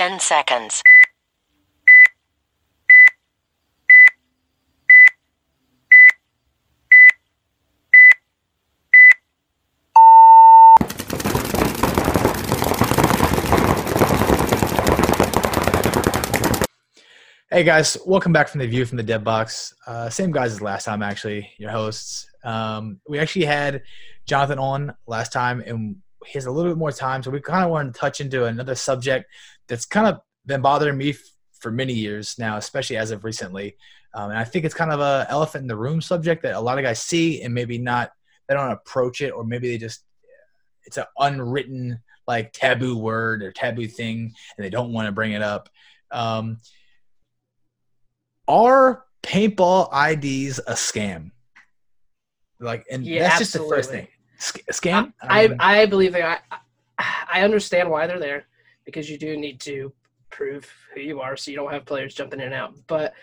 10 seconds. Hey guys, welcome back from the view from the dead box. Uh, same guys as last time, actually. Your hosts. Um, we actually had Jonathan on last time, and he has a little bit more time, so we kind of wanted to touch into another subject that's kind of been bothering me f- for many years now, especially as of recently. Um, and I think it's kind of a elephant in the room subject that a lot of guys see and maybe not. They don't approach it, or maybe they just it's an unwritten like taboo word or taboo thing, and they don't want to bring it up. Um, are paintball IDs a scam? Like, and Yeah, that's just the first thing. Sc- scam? I, mean, um, I believe they, I, I understand why they're there because you do need to prove who you are so you don't have players jumping in and out. But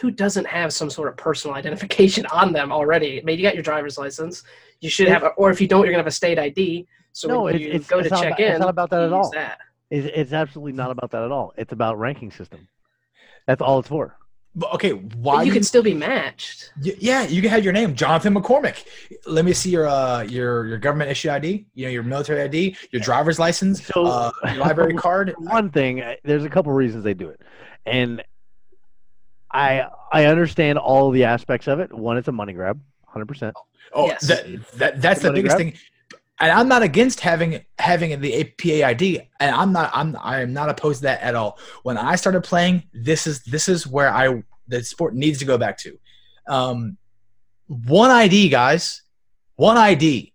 who doesn't have some sort of personal identification on them already? I mean, you got your driver's license. You should have, a, or if you don't, you're gonna have a state ID. So No, when it- you it's- go it's to check about- in, it's not about that at all. That. It's, it's absolutely not about that at all. It's about ranking system. That's all it's for. But okay, why? But you do can still be matched. Y- Yeah, you can have your name, Jonathan McCormick. Let me see your uh your your government issue ID, you know, your military ID, your driver's license, So- uh, your library card. One thing, there's a couple reasons they do it, and I I understand all the aspects of it. One, it's a money grab, hundred percent. Oh, Yes. that, that that's the biggest grab? thing. And I'm not against having having the APA ID, and I'm not I'm I am not opposed to that at all. When I started playing, this is this is where I the sport needs to go back to. Um, one ID, guys, one ID.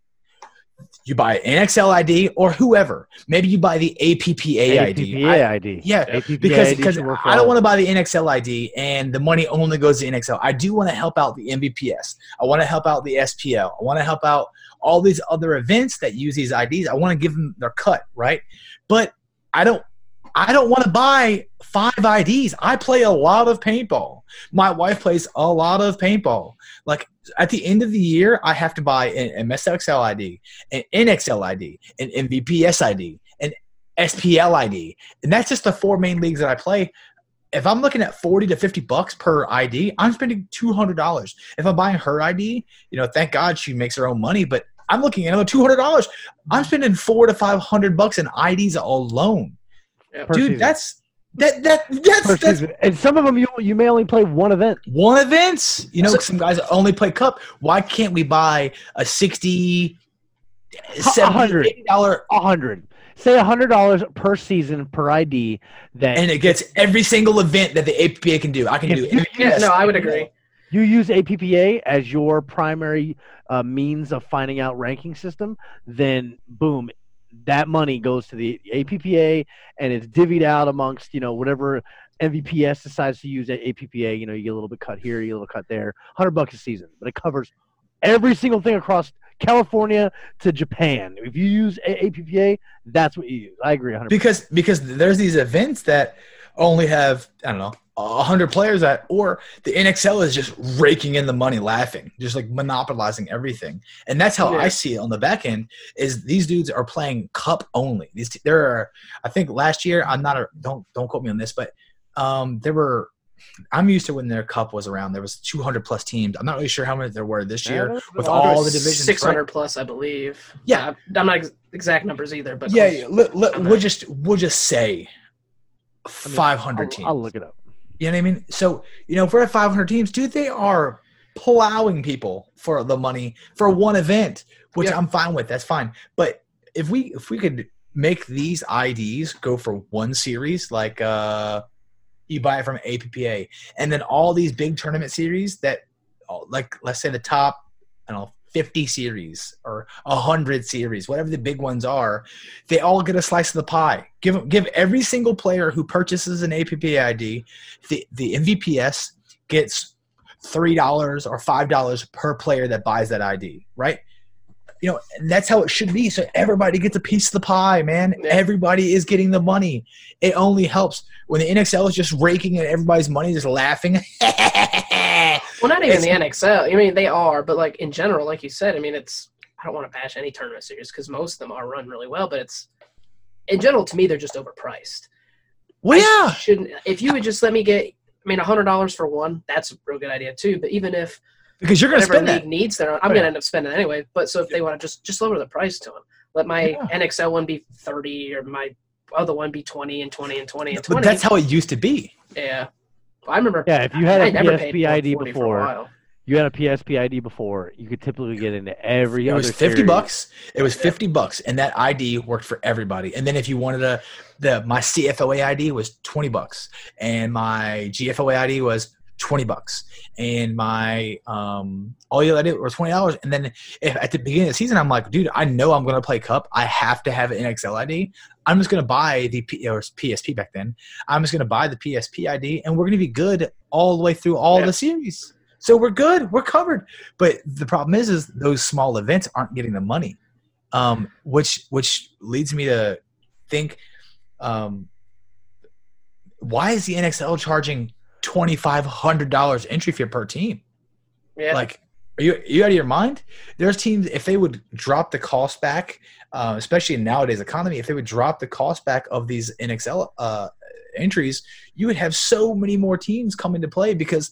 You buy an NXL ID or whoever. Maybe you buy the APPA ID. APPA I- ID. yeah, APPA because because I don't want to buy the NXL ID and the money only goes to NXL. I do want to help out the MVPS. I want to help out the SPL. I want to help out all these other events that use these IDs. I want to give them their cut, right? But I don't I don't want to buy five IDs. I play a lot of paintball. My wife plays a lot of paintball. Like at the end of the year, I have to buy an MSXL ID, an NXL ID, an MVPS ID, an SPL ID. And that's just the four main leagues that I play. If I'm looking at 40 to 50 bucks per ID, I'm spending $200. If I'm buying her ID, you know, thank God she makes her own money, but I'm looking at another $200. I'm spending four to 500 bucks in IDs alone. Per Dude, season. that's that that that's, Per that's season. And some of them you you may only play one event. one events. You know, So- some guys only play cup. Why can't we buy a 60 A 70 hundred. dollar A hundred. Say a hundred dollars per season per ID. That and it gets every single event that the APA can do. I can do you- Yeah, MVPS. no, I would agree. you use APPA as your primary uh, means of finding out ranking system, then boom, that money goes to the APPA and it's divvied out amongst you know whatever MVPS decides to use at APPA. You know, you get a little bit cut here, you get a little cut there. Hundred bucks a season, but it covers every single thing across California to Japan. If you use a- APPA, that's what you use. I agree, 100%. because because there's these events that only have I don't know a hundred players at, or the NXL is just raking in the money, laughing, just like monopolizing everything, and that's how Yeah. I see it on the back end. Is these dudes are playing cup only. These there are I think last year I'm not a don't don't quote me on this, but um there were. I'm used to when their cup was around. There was 200 plus teams. I'm not really sure how many there were this year with There all the divisions. six hundred right? plus, I believe. Yeah. I'm not ex- exact numbers either, but Yeah, yeah, let, let, we'll just we'll just say I mean, 500 I'll, teams. I'll look it up. You know what I mean? So, you know, if we're at 500 teams, dude, they are plowing people for the money for one event, which Yeah. I'm fine with. That's fine. But if we if we could make these IDs go for one series, like uh you buy it from APPA, and then all these big tournament series that, like let's say the top, I don't know, 50 series or 100 series, whatever the big ones are, they all get a slice of the pie. Give give every single player who purchases an APPA ID, the the MVPS gets three dollars or five dollars per player that buys that ID, right? You know, and that's how it should be. So everybody gets a piece of the pie, man. Yeah. Everybody is getting the money. It only helps when the NXL is just raking and everybody's money, just laughing. Well, not even It's- the NXL. I mean, they are, but like in general, like you said, I mean, it's. I don't want to bash any tournament series because most of them are run really well, but it's in general to me they're just overpriced. Well, I yeah. shouldn't. If you would just let me get, I mean, hundred dollars for one, that's a real good idea too. But even if Because you're going to spend league that. needs their own, I'm Oh, gonna end up spending anyway. But so if they want to just just lower the price to them, let my Yeah. NXL one be thirty or my other one be twenty and twenty and twenty and But twenty. that's how it used to be. yeah. Well, I remember. Yeah, if you had I a never PSP ID 140 for a before, you had a PSP ID before, you could typically get into every It other was 50 series. bucks. It was Yeah. 50 bucks and that ID worked for everybody. And then if you wanted a the my CFOA ID was 20 bucks and my GFOA ID was 20 bucks and my um all you to do was $20 and then if at the beginning of the season I'm like, dude, I know I'm going to play cup. I have to have an NXL ID. I'm just going to buy the P, or PSP back then. I'm just going to buy the PSP ID and we're going to be good all the way through all Yeah. the series. So we're good. We're covered. But the problem is, is those small events aren't getting the money, um, which which leads me to think, um, why is the NXL charging twenty five hundred dollars entry fee per team? Yeah. Like, are you are you out of your mind? There's teams if they would drop the cost back, uh, especially in nowadays economy, if they would drop the cost back of these NXL uh, entries, you would have so many more teams come into play because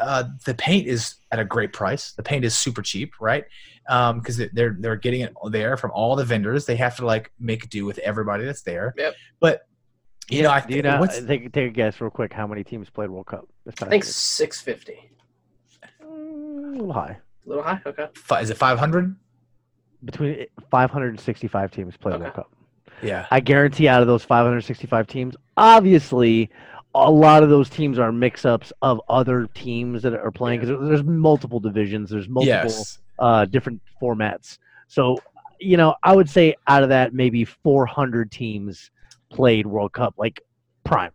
uh, the paint is at a great price. The paint is super cheap, right? Because they're they're getting it there from all the vendors. They have to like make do with everybody that's there. Yep. But you know, I Do you think know? Take, take a guess real quick. How many teams played World Cup this I past think six fifty. Mm, a little high. A little high. Okay. fi- is it five hundred? Between 565 teams played Okay. World Cup. Yeah. I guarantee out of those 565 teams, obviously, a lot of those teams are mix-ups of other teams that are playing because there's multiple divisions, there's multiple Yes. uh, different formats. So, you know, I would say out of that, maybe 400 teams played World Cup, like prime.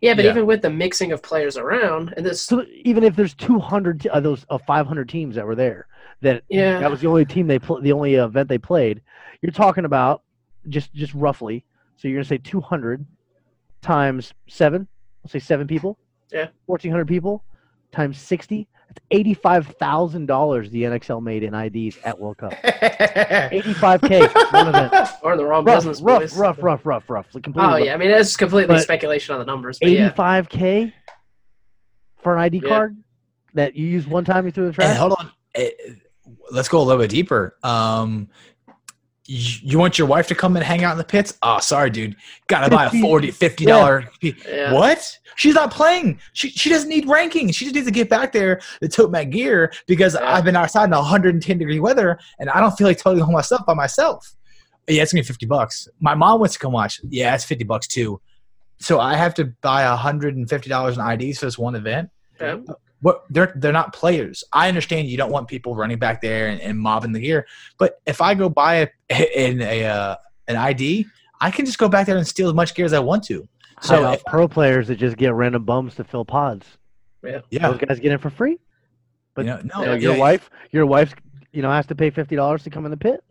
Yeah, but Yeah. even with the mixing of players around, and this, So even if there's 200 t- uh, those uh, 500 teams that were there, that Yeah. that was the only team they pl- the only event they played. You're talking about just just roughly. So you're gonna say 200 times seven. Let's say seven people. Yeah. 1,400 people times 60. That's eighty-five thousand dollars the NXL made in IDs at World Cup. 85k one event. or in the wrong Rough, business, rough, boys. rough, rough, rough, rough. Like completely Oh rough. yeah, I mean that's completely But- speculation on the numbers, but yeah. 85k for an ID Yeah. card that you use one time you threw the And trash. hold on. Eh, Let's go a little bit deeper. Um, you, you want your wife to come and hang out in the pits? Oh, sorry, dude. Gotta buy a 50 40 50 dollar. Yeah. What? She's not playing. She she doesn't need ranking. She just needs to get back there to tote my gear because Yeah. I've been outside in 110 degree weather and I don't feel like toting all my stuff by myself. Yeah, it's gonna be 50 bucks. My mom wants to come watch. Yeah, it's 50 bucks too. So I have to buy 150 dollars in IDs for this one event. Yeah. What they're they're not players. I understand you don't want people running back there and, and mobbing the gear, but if I go buy a, in a uh, an ID, I can just go back there and steal as much gear as I want to. So So if, pro players that just get random bums to fill pods. yeah, Those guys get in for free. But you know, no, You know, your yeah. wife, your wife, you know, has to pay fifty dollars to come in the pit.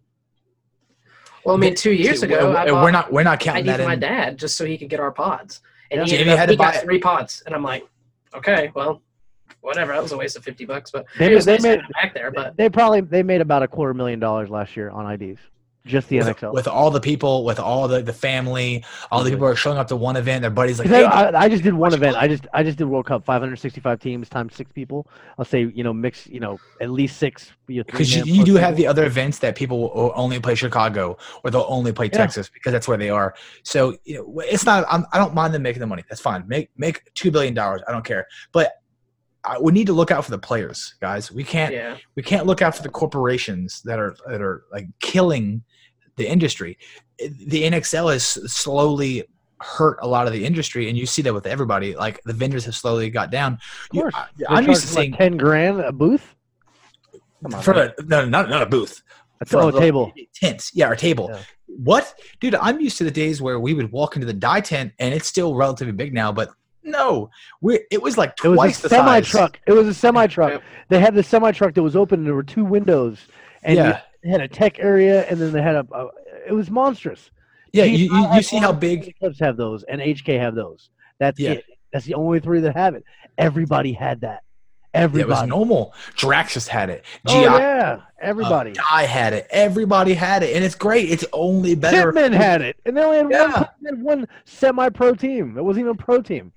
Well, I mean, two years See, ago, we're, I we're not we're not counting ID that for my in. dad just so he could get our pods, and Yeah. he, Jamie ended up- had to he got buy- three pods, and I'm like, okay, well, whatever. That was a waste of fifty bucks, but They, they nice made back there. But they probably they made about a quarter million dollars last year on IDs, just the With, NXL. with all the people, with all the, the family, all the mhm. people are showing up to one event. Their buddies like, hey, I, I- I just did one event. I just I just did World Cup, 565 teams times six people. I'll say you know mix you know at least six. because you, you do have the other events that people will only play Chicago or they'll only play Yeah. Texas because that's where they are. So you know, it's not. I'm, I don't mind them making the money. That's fine. Make make two billion dollars. I don't care. But I, we need to look out for the players, guys. We can't yeah, we can't look out for the corporations that are that are like killing the industry. The NXL has slowly hurt a lot of the industry, and you see that with everybody. Like the vendors have slowly got down. Of course, You- I, am used to seeing ten grand a booth. Come on, for man. a, no, not not a booth. That's for oh, a table. tent. Yeah, our table. Yeah. What, dude? I'm used to the days where we would walk into the Dye tent, and it's still relatively big now, but no, we it was like It was twice a the semi truck. It was a semi truck. They had the semi truck that was open, and there were two windows, and Yeah, had a tech area, and then they had a. a it was monstrous. yeah. You, you, you see how big? Clips have those, and HK have those. That's Yeah. it. That's the only three that have it. Everybody had that. It Everybody. was normal. Draxxus had it. oh yeah, everybody. Uh, I had it. Everybody had it, and it's great. It's only better. Hitman had it, and they only had one, Yeah. had one semi-pro team. It wasn't even a pro team.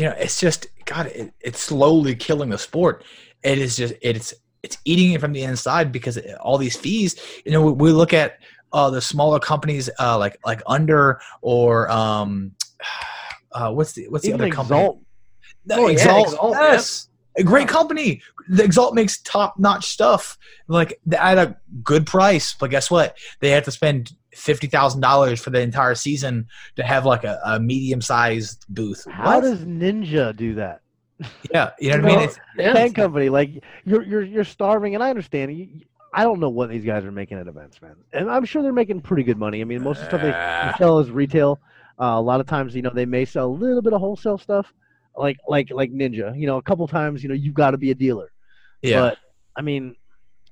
You know, it's just God. It, it's slowly killing the sport. It is just it's it's eating it from the inside because all these fees. You know, we, we look at uh, the smaller companies uh, like like Under or um, uh, what's the what's the Even other company? Exalt. Oh, yeah, Exalt, Exalt, yeah. yes. A great company. The Exalt makes top notch stuff. Like at a good price. But guess what? They have to spend fifty thousand dollars for the entire season to have like a, a medium sized booth. How does Ninja do that? yeah, you know what I mean? It's, Yeah. Tank company, like you're you're you're starving, and I understand. You, I don't know what these guys are making at events, man, and I'm sure they're making pretty good money. I mean, most of the stuff they Ah. sell is retail. Uh, a lot of times, you know, they may sell a little bit of wholesale stuff, like like like Ninja. You know, a couple times, you know, you've got to be a dealer. yeah. But I mean,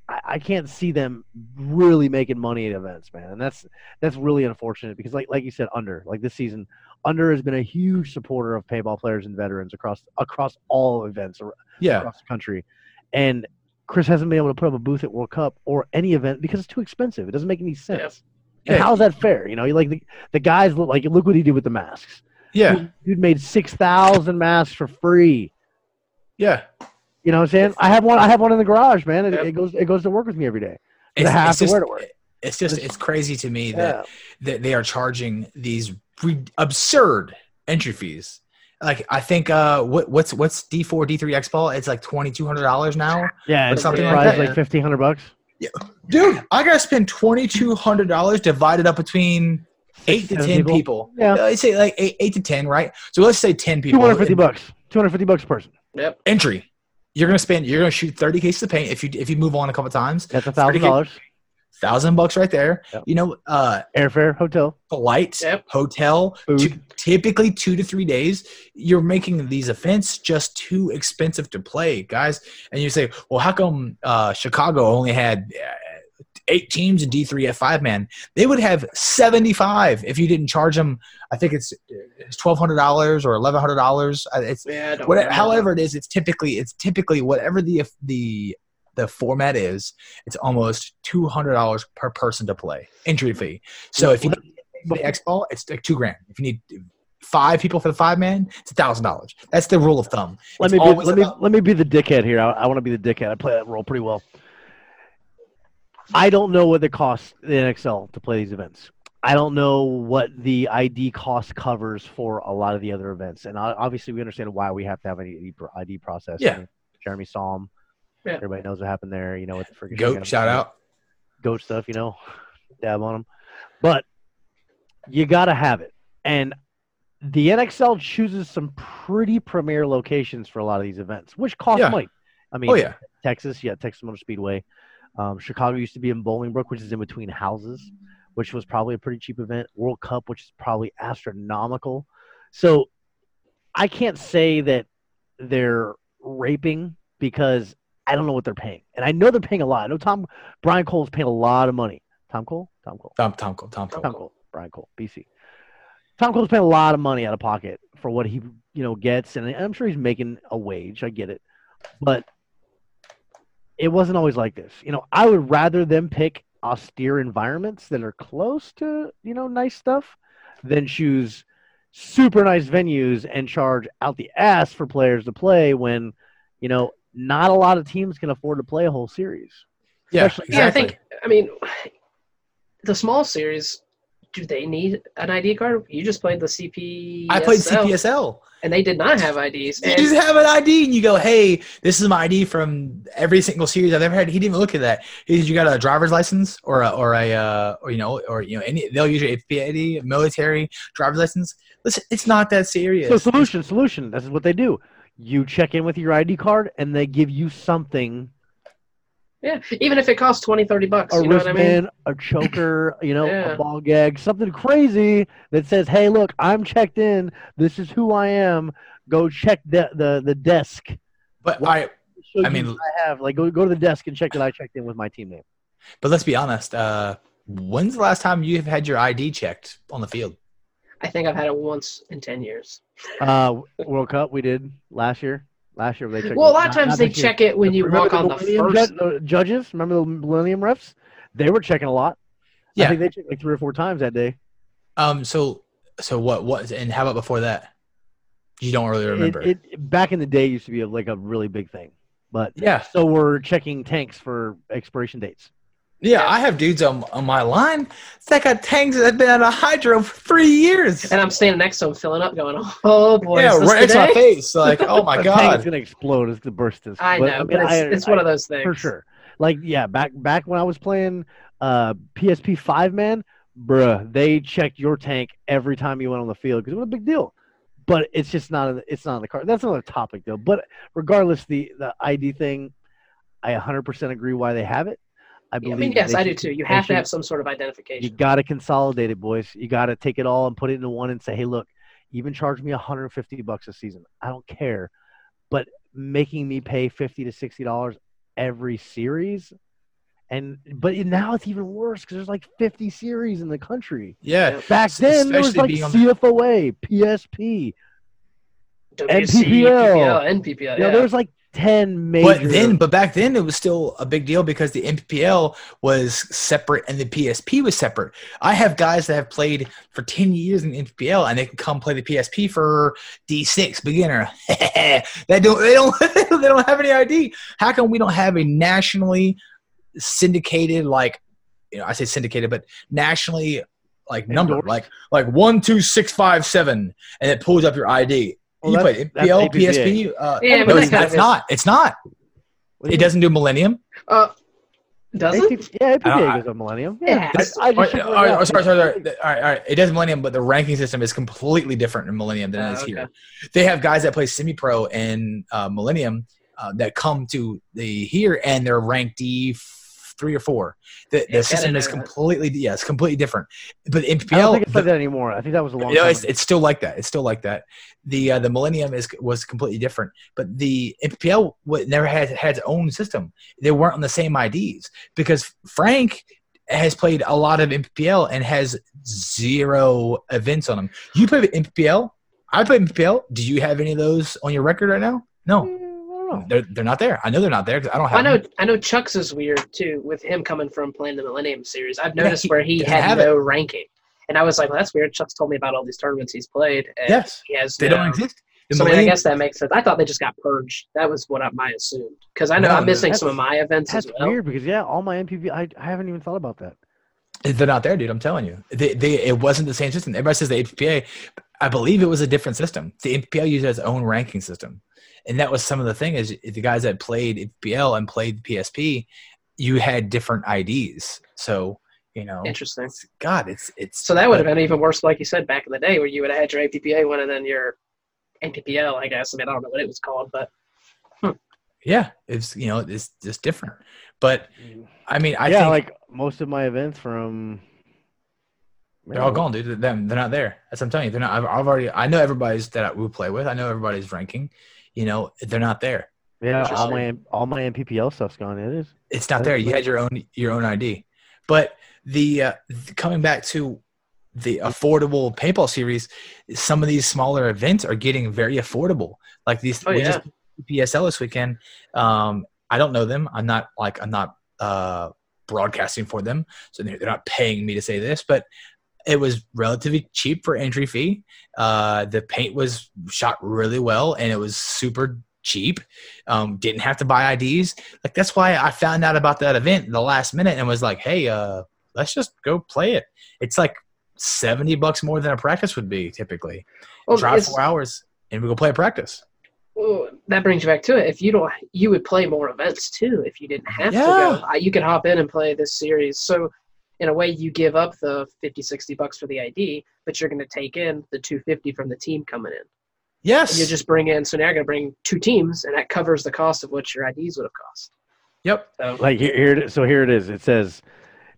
I, I can't see them really making money at events, man, and that's that's really unfortunate because, like like you said, under like this season, under has been a huge supporter of payball players and veterans across across all events ar- yeah. across the country, and Chris hasn't been able to put up a booth at World Cup or any event because it's too expensive. It doesn't make any sense. And how's that fair? You know, like the, the guys look like look what he did with the masks. Yeah. Dude, dude made six thousand masks for free. Yeah. You know what I'm saying? I have one. I have one in the garage, man. It, Yep. it goes. It goes to work with me every day. It's, I have it's to just, wear to work. it's just it's crazy to me Yeah. that, that they are charging these re- absurd entry fees. Like I think uh what what's what's D four D three X ball? It's like twenty two hundred dollars now. Yeah, Or it's something like that, like fifteen hundred bucks. Yeah. Dude, I gotta spend twenty two hundred dollars divided up between eight to ten people. Yeah. Uh, I'd say like eight, eight to ten, right? So let's say ten people. Two hundred fifty bucks. Two hundred fifty bucks a person. Yep. entry. You're gonna spend. You're gonna shoot thirty cases of paint if you if you move on a couple times. That's a thousand dollars. Thousand bucks right there. Yep. You know, uh, Airfare, hotel, flight, Yep. hotel, Food. two, typically two to three days. You're making these events just too expensive to play, guys. And you say, well, how come uh, Chicago only had uh, eight teams in D3 at five man? They would have 75 if you didn't charge them. I think it's it's twelve hundred dollars or eleven hundred dollars. Uh, it's Yeah. Whatever, however it is, it's typically it's typically whatever the the the format is. It's almost two hundred dollars per person to play entry fee. So if you need the X ball, it's like two grand. If you need five people for the five man, it's a thousand dollars. That's the rule of thumb. Let It's me be, let me about- let me be the dickhead here. I, I want to be the dickhead. I play that role pretty well. I don't know what it costs the NXL to play these events. I don't know what the ID cost covers for a lot of the other events, and uh, obviously we understand why we have to have an ID, process. Yeah. I mean, Jeremy saw him. Yeah. Everybody knows what happened there. You know what the freaking Goat shout out. goat stuff, you know, dab on them. But you got to have it. And the NXL chooses some pretty premier locations for a lot of these events, which cost Yeah. money. I mean, Oh yeah, Texas, yeah, Texas Motor Speedway. Um, Chicago used to be in Bolingbrook, which is in between houses, which was probably a pretty cheap event. World Cup, which is probably astronomical. So I can't say that they're raping because I don't know what they're paying. And I know they're paying a lot. I know Tom Brian Cole's paying a lot of money. Tom Cole? Tom Cole. Tom Tom Cole, Tom Cole. Tom Cole. Brian Cole, BC. Tom Cole's paying a lot of money out of pocket for what he, you know, gets, and I'm sure he's making a wage. I get it, but it wasn't always like this. You know, I would rather them pick austere environments that are close to, you know, nice stuff than choose super nice venues and charge out the ass for players to play when, you know, not a lot of teams can afford to play a whole series. Yeah, Especially- Yeah, I think. I mean, the small series. Do they need an ID card? You just played the CP. I played CPSL. and they did not have IDs. You And just have an ID and you go, hey, this is my ID from every single series I've ever had. He didn't even look at that. He said, you got a driver's license or a, or a, uh, or, you know, or, you know, any, they'll use your APD, military driver's license. Listen, it's not that serious. So solution, solution. This is what they do. You check in with your ID card, and they give you something: yeah, even if it costs 20, 30 bucks, a you know what I mean? a choker, you know, Yeah. a ball gag, something crazy that says, "Hey, look, I'm checked in. This is who I am. Go check the the, the desk." but all right, Show I mean- I have like go go to the desk and check that I checked in with my team name. but let's be honest. Uh, when's the last time you've had your ID checked on the field? I think I've had it once in 10 years. Uh, World Cup we did last year, Last year they checked. Well, a lot of times they this year. check it when you Remember walk on the Millennium first. ju- uh, judges. Remember the Millennium refs? They were checking a lot. Yeah, I Yeah. think they checked like three or four times that day. Um. So so what what and how about before that? You don't really remember. It, it back in the day used to be like a really big thing, but yeah. so we're checking tanks for expiration dates. Yeah, I have dudes on, on my line that got tanks that have been out of hydro for three years. And I'm standing next to him, filling up, going, "Oh boy, yeah, is this right next to my face. Like, oh my The tank's god. gonna explode as the burst is. I know, but, I- it's, it's one of those things. for sure. Like yeah, back back when I was playing uh, PSP five man, bruh, they checked your tank every time you went on the field because it was a big deal. But it's just not in- it's not in the card. That's another topic though. But regardless, the the ID thing, I 100% agree why they have it. I believe. I mean, yes, they I do too. You they have to have some sort of identification. You got to consolidate it, boys. You got to take it all and put it into one and say, hey, look, even charge me 150 bucks a season. I don't care, but making me pay 50 to 60 dollars every series, and but now it's even worse because there's like 50 series in the country. Yeah. Back S- then, there was like CFOA, PSP. WC, NPPL. PPL, NPPL. You know, Yeah. there was like 10 major. But then, but back then, it was still a big deal because the MPL was separate and the PSP was separate. I have guys that have played for ten years in the NPPL and they can come play the PSP for D6 beginner. they don't, they don't, they don't have any ID. How come we don't have a nationally syndicated, like, you know, I say syndicated, but nationally like number, like like one two six five seven, and it pulls up your ID. Well, you that's- play that's MPL, PSP. Uh, Yeah, but no, it's, kind it's not. It's not. It you- doesn't do Millennium. Uh, does it? APP yeah, APPA I don't- goes on Millennium. Yeah, Yeah, I, I All just right, sorry, sorry, sorry. All right, all right. It does Millennium, but the ranking system is completely different in Millennium than it Oh, is okay. here. They have guys that play semi pro in uh, Millennium uh, that come to the here and they're ranked D f- three or four. The, the system is didn't know that. completely yeah, it's completely different. But the I don't think it's like that anymore. I think that was a long no, time it's, ago. it's still like that. It's still like that. The uh, the Millennium is was completely different, but the MPL never had had its own system. They weren't on the same IDs because Frank has played a lot of MPL and has zero events on them. You play MPL. I play MPL. Do you have any of those on your record right now? No, I don't know. they're they're not there. I know they're not there because I don't have. I know. them. I know. Chuck's is weird too, with him coming from playing the Millennium series. I've Yeah, noticed he where he had no ranking, and I was like, "Well, that's weird." Chuck's told me about all these tournaments he's played. And Yes, he has. They no- don't exist. The So I, mean, I guess that makes sense. I thought they just got purged. That was what I might assumed because I know No, I'm missing some of my events That's as well. weird because yeah, all my MPV, I, I haven't even thought about that. They're not there, dude. I'm telling you. They, they, it wasn't the same system. Everybody says the APPA. I believe it was a different system. The APPL used its own ranking system. And that was some of the thing is the guys that played APPL and played PSP, you had different IDs. So, you know, Interesting. it's, God, it's, it's, So that would have been even worse, like you said back in the day, where you would have had your APPA one and then your NPPL. I guess. I mean, I don't know what it was called, but yeah, it's, you know, it's just different. But I mean, I yeah, think like most of my events from. they're all gone, dude. They're, them- they're not there. That's what I'm telling you. They're not, I've, I've already, I know everybody's that we play with. I know everybody's ranking, you know, they're not there. Yeah, all my all my NPPL stuff's gone. It is. it's not there. You had your own your own ID, but the uh, coming back to the affordable paintball series, some of these smaller events are getting very affordable. Like these, Oh, we yeah. just PSL this weekend. Um, I don't know them. I'm not like I'm not uh, broadcasting for them, so they're, they're not paying me to say this, but. It was relatively cheap for entry fee. Uh, the paint was shot really well, and it was super cheap. Um, didn't have to buy IDs like that's why I found out about that event in the last minute and was like, hey, uh, let's just go play it. It's like seventy bucks more than a practice would be typically. well, Drive four hours and we go play a practice. well, that brings you back to it. If you don't, you would play more events too. If you didn't have to go, I- you could hop in and play this series. So, in a way, you give up the 50, 60 bucks for the ID, but you're going to take in the 250 from the team coming in. Yes. And you just bring in, so now you're going to bring two teams, and that covers the cost of what your IDs would have cost. yep. So, Like here, here it is. so here it is. It says,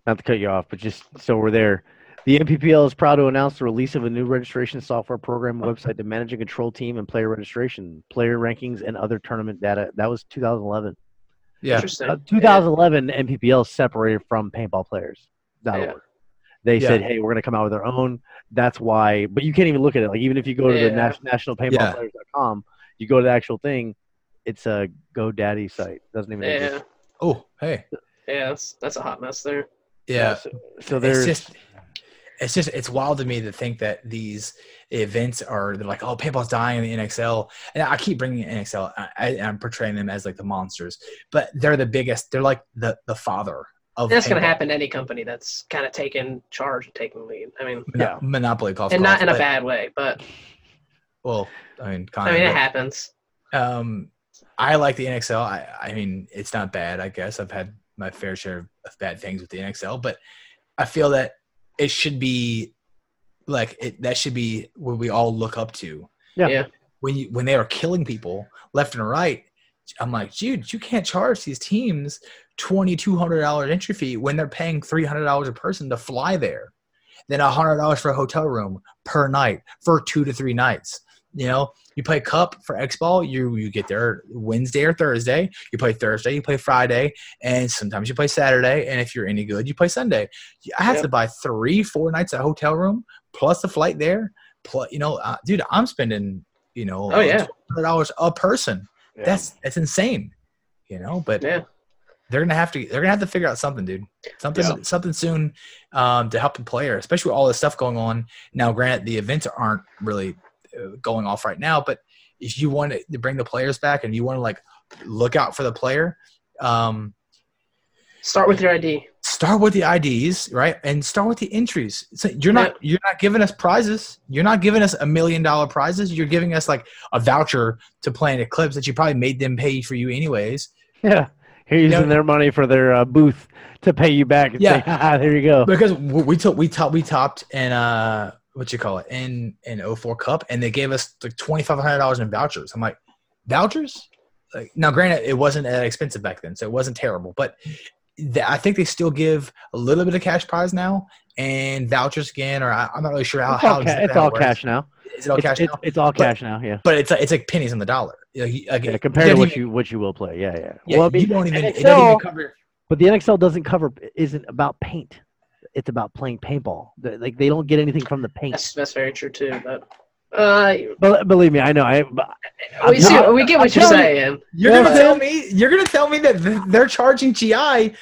not to cut you off, but just so we're there. The NPPL is proud to announce the release of a new registration software program website to manage and control team and player registration, player rankings, and other tournament data. That was 2011. Yeah. interesting. Uh, 2011 NPPL separated from paintball players. Yeah. They Yeah. said, "Hey, we're going to come out with our own." That's why. But you can't even look at it. Like even if you go to the Yeah. nas- national Yeah. paintballplayers.com, you go to the actual thing. it's a GoDaddy site. Doesn't even Yeah, exist. Oh, hey, yeah, that's, that's a hot mess there. yeah. So, so there's it's just it's just it's wild to me to think that these events are they're like oh paintball's dying in the NXL and I keep bringing in NXL I, I, I'm portraying them as like the monsters but they're the biggest they're like the the father of That's going to happen to any company that's kind of taking charge and taking lead. I mean, Mono- Yeah. monopoly golf and not in a bad way, but well I mean kind I mean, it of happens. um I like the NXL I I mean it's not bad I guess I've had my fair share of bad things with the NXL but I feel that it should be like it that should be what we all look up to Yeah. Yeah. when you when they are killing people left and right, I'm like, dude, you can't charge these teams twenty two hundred dollars entry fee when they're paying three hundred dollars a person to fly there, then hundred dollars for a hotel room per night for two to three nights. You know, you play cup for X ball, you you get there Wednesday or Thursday. You play Thursday, you play Friday, and sometimes you play Saturday. And if you're any good, you play Sunday. I have Yep. to buy three, four nights at a hotel room plus the flight there. Plus, you know, uh, dude, I'm spending you know, Oh, yeah. hundred dollars a person. Yeah. That's that's insane. You know, but Yeah. they're gonna have to they're gonna have to figure out something, dude. Something Yeah. something soon um, to help the player, especially with all this stuff going on now. Granted, the events aren't really uh, going off right now, but if you want to bring the players back and you want to like look out for the player, um, Start with your ID. Start with the IDs, right? And start with the entries. So you're not you're not giving us prizes. You're not giving us a million dollar prizes. You're giving us like a voucher to play in Eclipse that you probably made them pay for you anyways. yeah. You're using Yeah. their money for their uh, booth to pay you back. Yeah. say, ah, there you go. Because we took we topped we topped in uh what you call it in in 04 Cup and they gave us like twenty five hundred dollars in vouchers. I'm like vouchers. Like, now, granted, it wasn't that expensive back then, so it wasn't terrible. But I think they still give a little bit of cash prize now and vouchers again, or I, I'm not really sure how. It's how all, ca- it's how all works. cash now. Is it all It's, cash it's, now? it's all But- cash now. Yeah. But it's it's like pennies on the dollar. You like, Yeah, it compared to what even- you what you will play. Yeah, yeah. Yeah, well, I mean, you don't even. It NXL doesn't even cover. But the NXL doesn't cover isn't about paint. It's about playing paintball. The- Like they don't get anything from the paint. That's that's very true too. But uh, believe me, I know. I but we see, not- we get what I'm you're telling you- saying. You're Yeah, gonna tell me you're gonna tell me that th- they're charging GI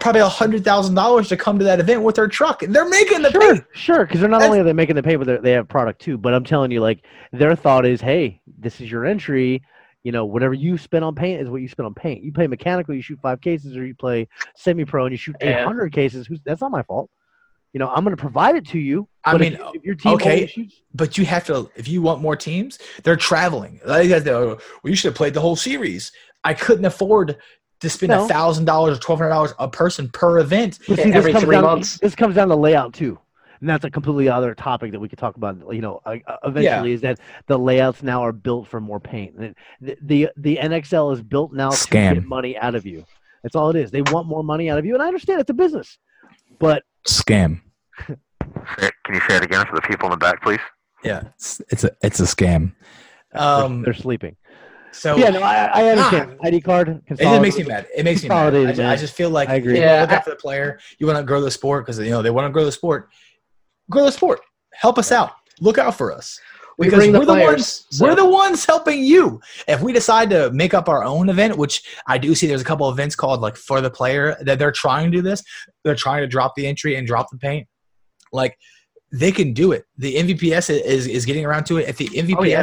probably a hundred thousand dollars to come to that event with their truck. They're making the sure, paint. sure, because they're not That's- only are they making the paint, but they're- they have product too. But I'm telling you, like their thought is, hey, this is your entry. You know, whatever you spend on paint is what you spend on paint. You play mechanical, you shoot five cases, or you play semi-pro and you shoot Yeah. 800 cases. Who's that's not my fault. You know, I'm going to provide it to you. I but mean, if, if your team okay. only shoots, But you have to if you want more teams, they're traveling. Like, guys, well, you should have played the whole series. I couldn't afford to spend a thousand dollars or twelve hundred dollars a person per event. See, this every comes three down, months. This comes down to layout too, and that's a completely other topic that we could talk about. You know, uh, uh, eventually, is that the layouts now are built for more paint. The the, the NXL is built now to get money out of you. That's all it is. They want more money out of you, and I understand it's a business, but Scam. Say it- Can you say it again for the people in the back, please? Yeah, it's, it's a it's a scam. they're- Um. they're, sleeping. So yeah, no, I, I understand. ID card. It just makes me mad. It makes me mad. I, Consolidated, I just feel like I agree. You Yeah, look I- out for the player. You want to grow the sport because you know they want to grow the sport. Grow the sport. Help us out. Look out for us. We Because bring the we're the players. ones. so- We're the ones helping you. If we decide to make up our own event, which I do see, there's a couple events called like for the player that they're trying to do this. They're trying to drop the entry and drop the paint. Like they can do it. The MVPS is is getting around to it. If the MVPS Oh, yeah.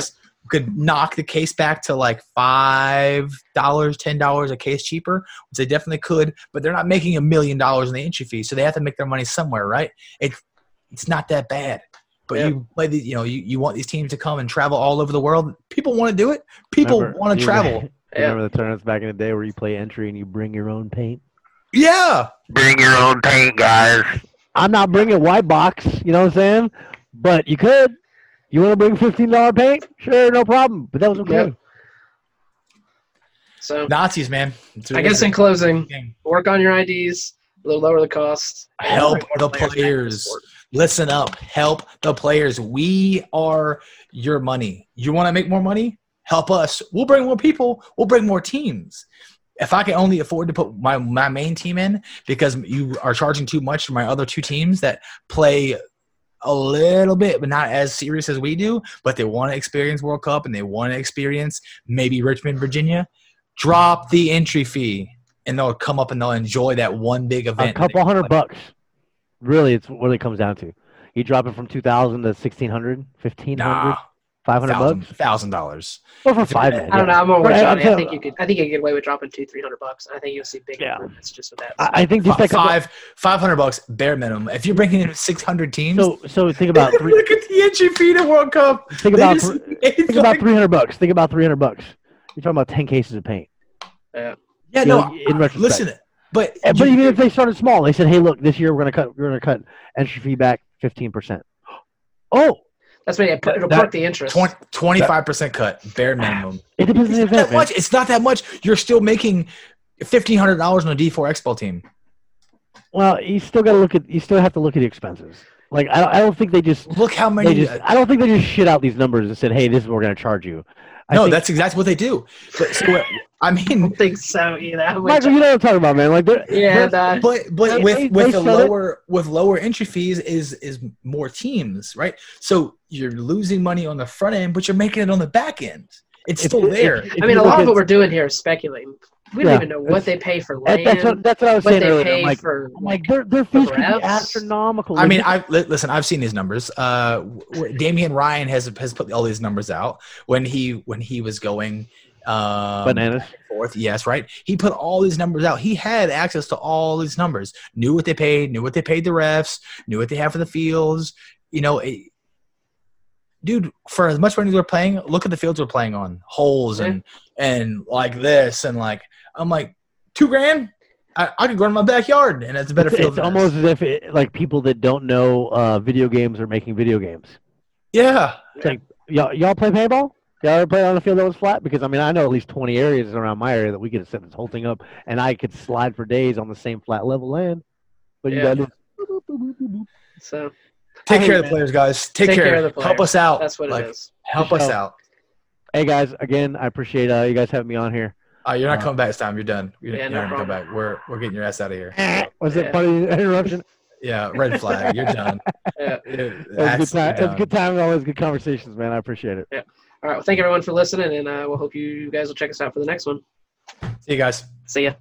could knock the case back to like five dollars, ten dollars a case cheaper, which they definitely could, but they're not making a million dollars in the entry fee, so they have to make their money somewhere, right? It's it's not that bad. But Yeah. you play the, you know, you, you want these teams to come and travel all over the world. People want to do it. People want to travel. remember- Yeah. Remember the tournaments back in the day where you play entry and you bring your own paint? Yeah. Bring your own paint, guys. I'm not bringing white box, you know what I'm saying? But you could. You want to bring fifteen dollar paint? Sure, no problem. But that was okay. Yep. So Nazis, man. I guess in closing, game. work on your IDs. A little lower the cost. Help the more back to players. listen up. Help the players. We are your money. You want to make more money? Help us. We'll bring more people. We'll bring more teams. If I can only afford to put my, my main team in because you are charging too much for my other two teams that play a little bit, but not as serious as we do, but they want to experience World Cup and they want to experience maybe Richmond, Virginia, drop the entry fee, and they'll come up and they'll enjoy that one big event. A couple hundred bucks. Really, it's what it comes down to. You drop it from 2000 to 1600, 1500, Nah, 500 thousand bucks. thousand dollars. Or for five man. I don't know. I'm more with Right, I'm I think you could. I think you could get away with dropping two, three hundred bucks. I think you'll see big Yeah. improvements just with that. I I think just like Five five hundred bucks bare minimum. If you're bringing in six hundred teams, So so think about three. look at the entry fee to World Cup. Think about just- thr- it's think about 300 bucks. Think about 300 bucks. You're talking about 10 cases of paint. yeah, you no. know, in retrospect. Listen, but And- But you- even if they started small, they said, "Hey, look, this year we're gonna cut. We're gonna cut entry fee back 15 percent." Oh, That's what it, it'll That- perk the interest. 25 percent cut bare minimum. it depends on It's the not event. that much. It's not that much. You're still making fifteen hundred dollars on a D four X ball team. Well, you still got to look at. You still have to look at the expenses. Like I, don't- I don't think they just. Look how They many. just. I don't think they just shit out these numbers and said, "Hey, this is what we're gonna charge you." I no, think, that's exactly what they do. But so what- I I mean, don't think so either. I Michael, you know what I'm talking about, man. Like, yeah, they're- but but They- with they- with they the said it. lower with lower entry fees is is more teams, right? So you're losing money on the front end, but you're making it on the back end. It's if- still if- there. if I mean, a lot of what we're doing here is speculating. We don't Yeah. even know what they pay for that- land, that's what that's what I was what saying they earlier. pay I'm like, for. I'm like, their their fees could be astronomical. I mean, I listen. I've seen these numbers. Uh, Damian Ryan has has put all these numbers out when he when he was going um, bananas. forth. Yes, right. He put all these numbers out. He had access to all these numbers. Knew what they paid. Knew what they paid the refs. Knew what they had for the fields. You know, it, dude. For as much money as they're playing, look at the fields we're playing on. Holes and and like this and like I'm like two grand. I, I could go in my backyard and it's a better It's, field. it's than almost this. as if it, like people that don't know uh, video games are making video games. yeah. like Y'all, y'all play paintball? Y'all ever play on a field that was flat? Because I mean, I know at least 20 areas around my area that we could have set this whole thing up, and I could slide for days on the same flat level land. But you Yeah. got So Take Hey, care of the players, guys. Take, Take care. care of the players. Help us out. that's what like, it is. Help us So- out. Hey guys, again, I appreciate uh, you guys having me on here. Uh, you're not Uh, coming back this time. You're done. You're, Yeah, you're no not gonna come back. We're we're getting your ass out of here. Was Yeah. it funny interruption? Yeah, red flag. You're done. Yeah. You're It was a good time. It was a good time and always good conversations, man. I appreciate it. Yeah. All right. Well, thank you everyone for listening, and uh, we'll hope you guys will check us out for the next one. See you guys. See ya.